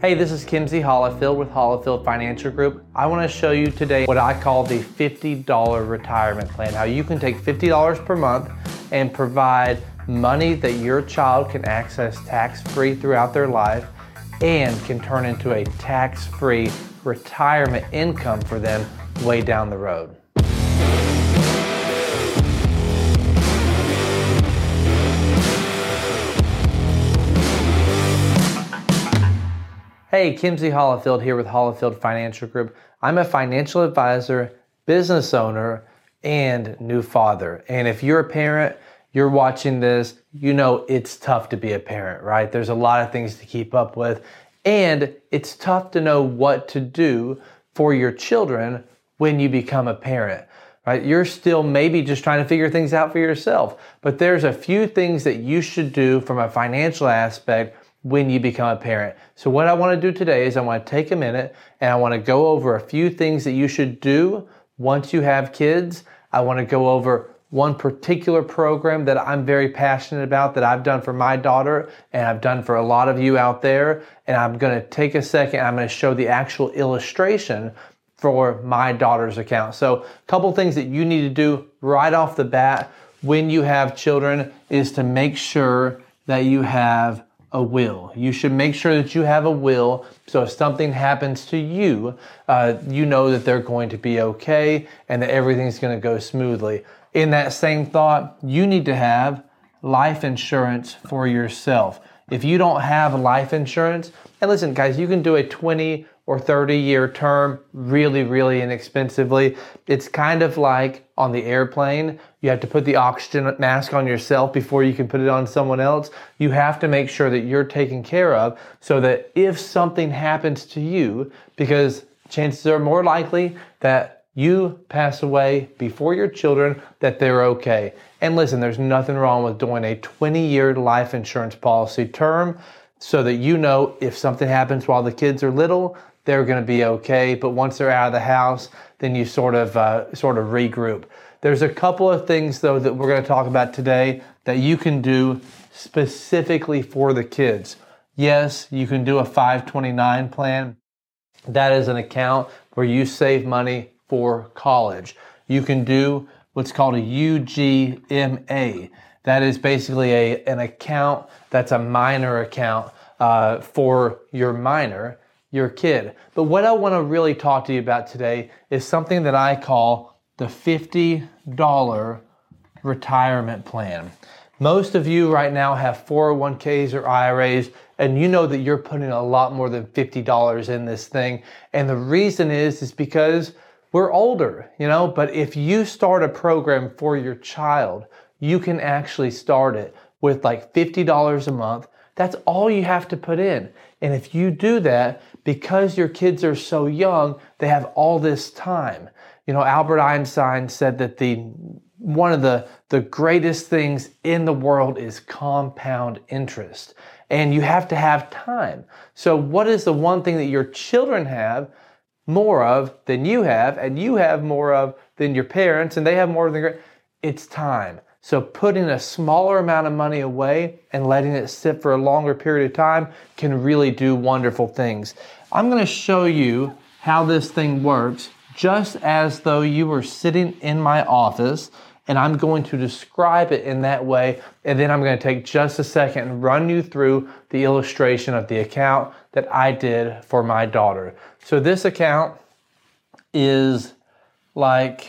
Hey, this is Kimsey Hollifield with Hollifield Financial Group. I want to show you today what I call the $50 retirement plan. How you can take $50 per month and provide money that your child can access tax free throughout their life and can turn into a tax free retirement income for them way down the road. Hey, Kimsey Hollifield here with Hollifield Financial Group. I'm a financial advisor, business owner, and new father. And if you're a parent, you're watching this, you know it's tough to be a parent, right? There's a lot of things to keep up with, and it's tough to know what to do for your children when you become a parent. Right? You're still maybe just trying to figure things out for yourself, but there's a few things that you should do from a financial aspect when you become a parent. So, what I want to do today is I want to take a minute and I want to go over a few things that you should do once you have kids. I want to go over one particular program that I'm very passionate about that I've done for my daughter and I've done for a lot of you out there. And I'm going to take a second, I'm going to show the actual illustration for my daughter's account. So, a couple things that you need to do right off the bat when you have children is to make sure that you have a will. You should make sure that you have a will so if something happens to you, uh, you know that they're going to be okay and that everything's going to go smoothly. In that same thought, you need to have life insurance for yourself. If you don't have life insurance, and listen, guys, you can do a 20 or 30 year term really, really inexpensively. It's kind of like on the airplane. You have to put the oxygen mask on yourself before you can put it on someone else. You have to make sure that you're taken care of so that if something happens to you, because chances are more likely that you pass away before your children, that they're okay. And listen, there's nothing wrong with doing a 20 year life insurance policy term so that you know if something happens while the kids are little, they're going to be okay. But once they're out of the house, then you sort of uh, sort of regroup. There's a couple of things though that we're going to talk about today that you can do specifically for the kids. Yes, you can do a 529 plan. That is an account where you save money for college. You can do what's called a UGMA. That is basically a, an account that's a minor account uh, for your minor your kid. But what I want to really talk to you about today is something that I call the $50 retirement plan. Most of you right now have 401ks or IRAs, and you know that you're putting a lot more than $50 in this thing. And the reason is, is because we're older, you know, but if you start a program for your child, you can actually start it with like $50 a month. That's all you have to put in. And if you do that, because your kids are so young, they have all this time. You know, Albert Einstein said that the one of the, the greatest things in the world is compound interest. And you have to have time. So, what is the one thing that your children have more of than you have, and you have more of than your parents, and they have more than it's time. So putting a smaller amount of money away and letting it sit for a longer period of time can really do wonderful things. I'm going to show you how this thing works just as though you were sitting in my office and I'm going to describe it in that way. And then I'm going to take just a second and run you through the illustration of the account that I did for my daughter. So this account is like,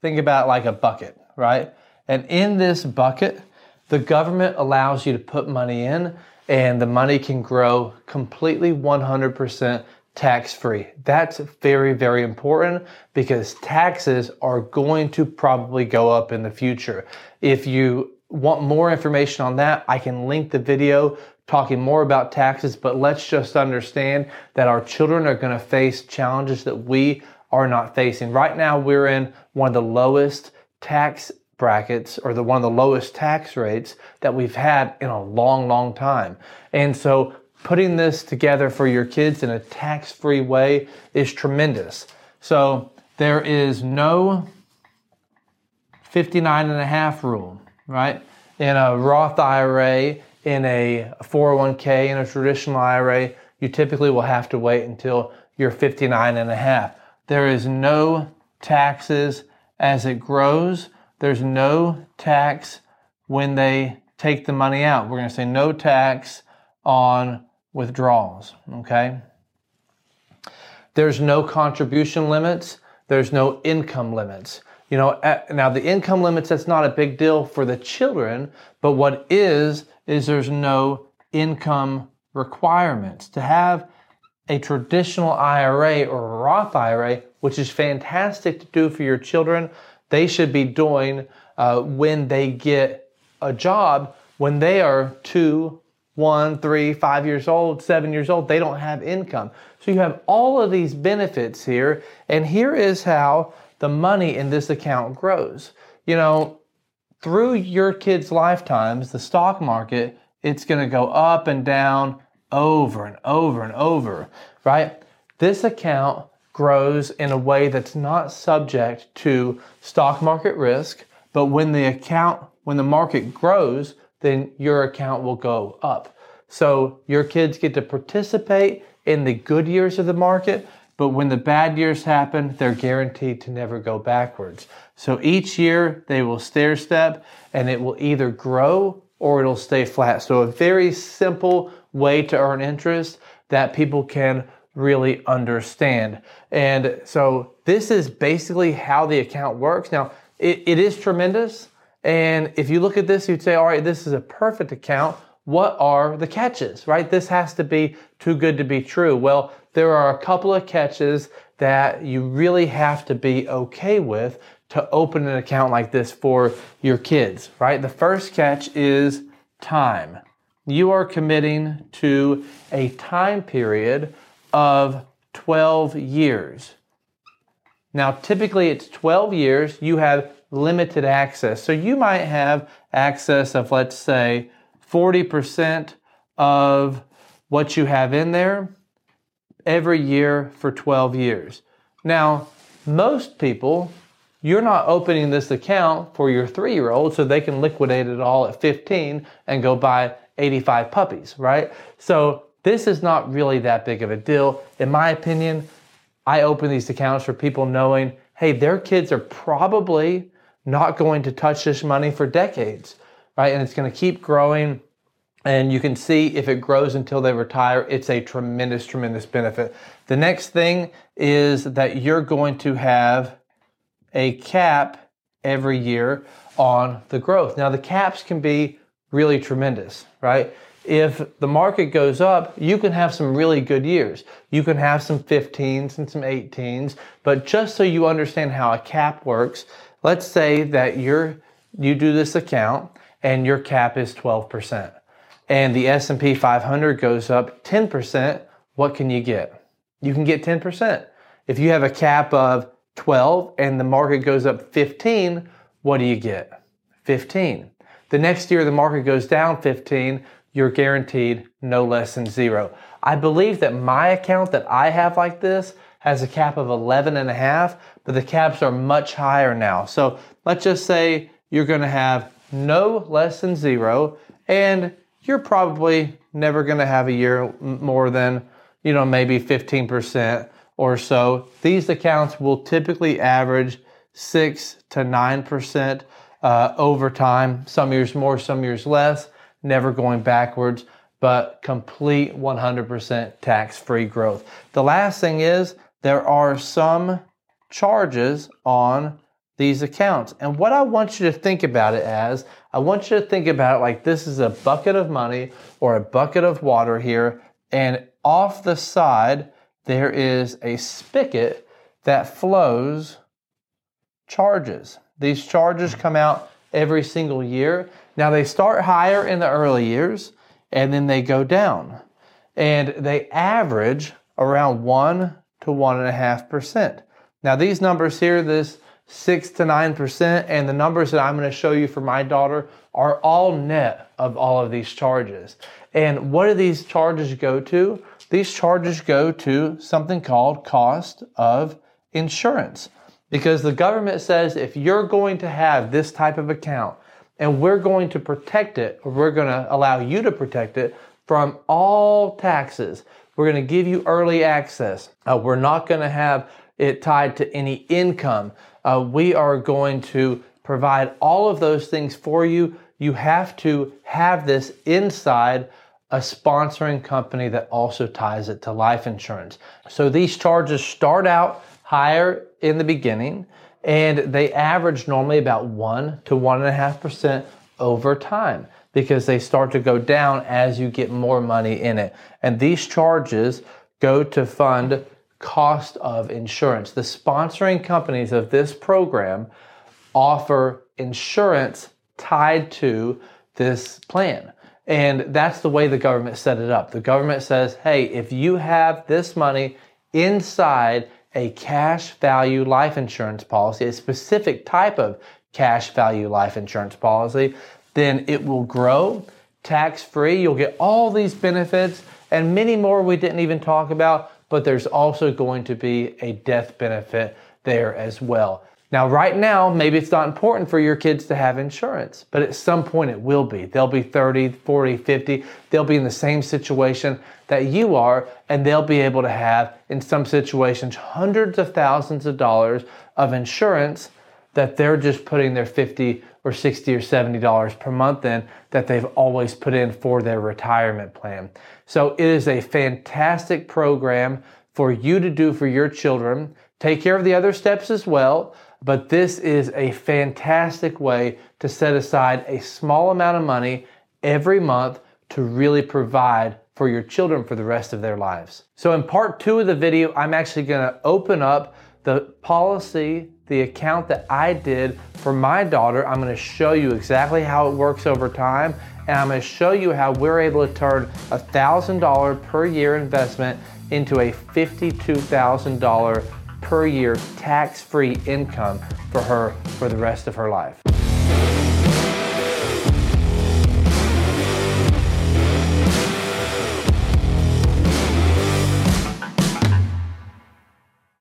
think about like a bucket, right? And in this bucket, the government allows you to put money in and the money can grow completely 100% tax free. That's very, very important because taxes are going to probably go up in the future. If you want more information on that, I can link the video talking more about taxes, but let's just understand that our children are going to face challenges that we are not facing. Right now, we're in one of the lowest tax brackets or the one of the lowest tax rates that we've had in a long, long time. And so putting this together for your kids in a tax-free way is tremendous. So there is no 59 and a half rule, right? In a Roth IRA, in a 401k, in a traditional IRA, you typically will have to wait until you're 59 and a half. There is no taxes as it grows. There's no tax when they take the money out. We're going to say no tax on withdrawals, okay? There's no contribution limits. There's no income limits. You know, now the income limits, that's not a big deal for the children, but what is, is there's no income requirements. To have a traditional IRA or a Roth IRA, which is fantastic to do for your children, they should be doing uh, when they get a job when they are two, one, three, five years old, seven years old. They don't have income. So you have all of these benefits here, and here is how the money in this account grows. You know, through your kids' lifetimes, the stock market, it's going to go up and down over and over and over, right? This account grows in a way that's not subject to stock market risk, but when the account, when the market grows, then your account will go up. So your kids get to participate in the good years of the market, but when the bad years happen, they're guaranteed to never go backwards. So each year they will stair step and it will either grow or it'll stay flat. So a very simple way to earn interest that people can really understand. And so this is basically how the account works. Now, it, it is tremendous. And if you look at this, you'd say, all right, this is a perfect account. What are the catches, right? This has to be too good to be true. Well, there are a couple of catches that you really have to be okay with to open an account like this for your kids, right? The first catch is time. You are committing to a time period of 12 years. Now, typically it's 12 years. You have limited access. So you might have access of, let's say, 40% of what you have in there every year for 12 years. Now, most people, you're not opening this account for your three year old so they can liquidate it all at 15 and go buy 85 puppies, right? So this is not really that big of a deal. In my opinion, I open these accounts for people knowing, hey, their kids are probably not going to touch this money for decades, right? And it's going to keep growing. And you can see if it grows until they retire, it's a tremendous, tremendous benefit. The next thing is that you're going to have a cap every year on the growth. Now, the caps can be really tremendous, right? If the market goes up, you can have some really good years. You can have some 15s and some 18s, but just so you understand how a cap works, Let's say that you're you do this account and your cap is 12% and the S&P 500 goes up 10%, what can you get? You can get 10%. If you have a cap of 12 and the market goes up 15, what do you get? 15. The next year the market goes down 15, you're guaranteed no less than zero. I believe that my account that I have like this has a cap of 11 and a half, but the caps are much higher now. So let's just say you're going to have no less than zero, and you're probably never going to have a year more than, you know, maybe 15% or so. These accounts will typically average 6 to 9% uh, over time, some years more, some years less, never going backwards, but complete 100% tax free growth. The last thing is there are some charges on these accounts. And what I want you to think about it as, I want you to think about it like this is a bucket of money or a bucket of water here, and off the side, there is a spigot that flows charges. These charges come out every single year. Now, they start higher in the early years and then they go down. And they average around one to 1.5%. Now, these numbers here, this 6 to 9%, and the numbers that I'm going to show you for my daughter are all net of all of these charges. And what do these charges go to? These charges go to something called cost of insurance. Because the government says if you're going to have this type of account and we're going to protect it, or we're going to allow you to protect it from all taxes, We're going to give you early access. Uh, we're not going to have it tied to any income. Uh, we are going to provide all of those things for you. You have to have this inside a sponsoring company that also ties it to life insurance. So these charges start out higher in the beginning and they average normally about one to one and a half percent over time because they start to go down as you get more money in it. And these charges go to fund cost of insurance. The sponsoring companies of this program offer insurance tied to this plan. And that's the way the government set it up. The government says, hey, if you have this money inside a cash value life insurance policy, a specific type of cash value life insurance policy, then it will grow tax free. You'll get all these benefits and many more we didn't even talk about, but there's also going to be a death benefit there as well. Now, right now, maybe it's not important for your kids to have insurance, but at some point it will be. They'll be 30, 40, 50. They'll be in the same situation that you are, and they'll be able to have, in some situations, hundreds of thousands of dollars of insurance that they're just putting their 50 or 60 or 70 dollars per month in that they've always put in for their retirement plan. So it is a fantastic program for you to do for your children. Take care of the other steps as well, but this is a fantastic way to set aside a small amount of money every month to really provide for your children for the rest of their lives. So in part two of the video, I'm actually gonna open up the policy, the account that I did for my daughter. I'm gonna show you exactly how it works over time, and I'm gonna show you how we're able to turn a $1,000 per year investment into a $52,000 per year tax-free income for her for the rest of her life.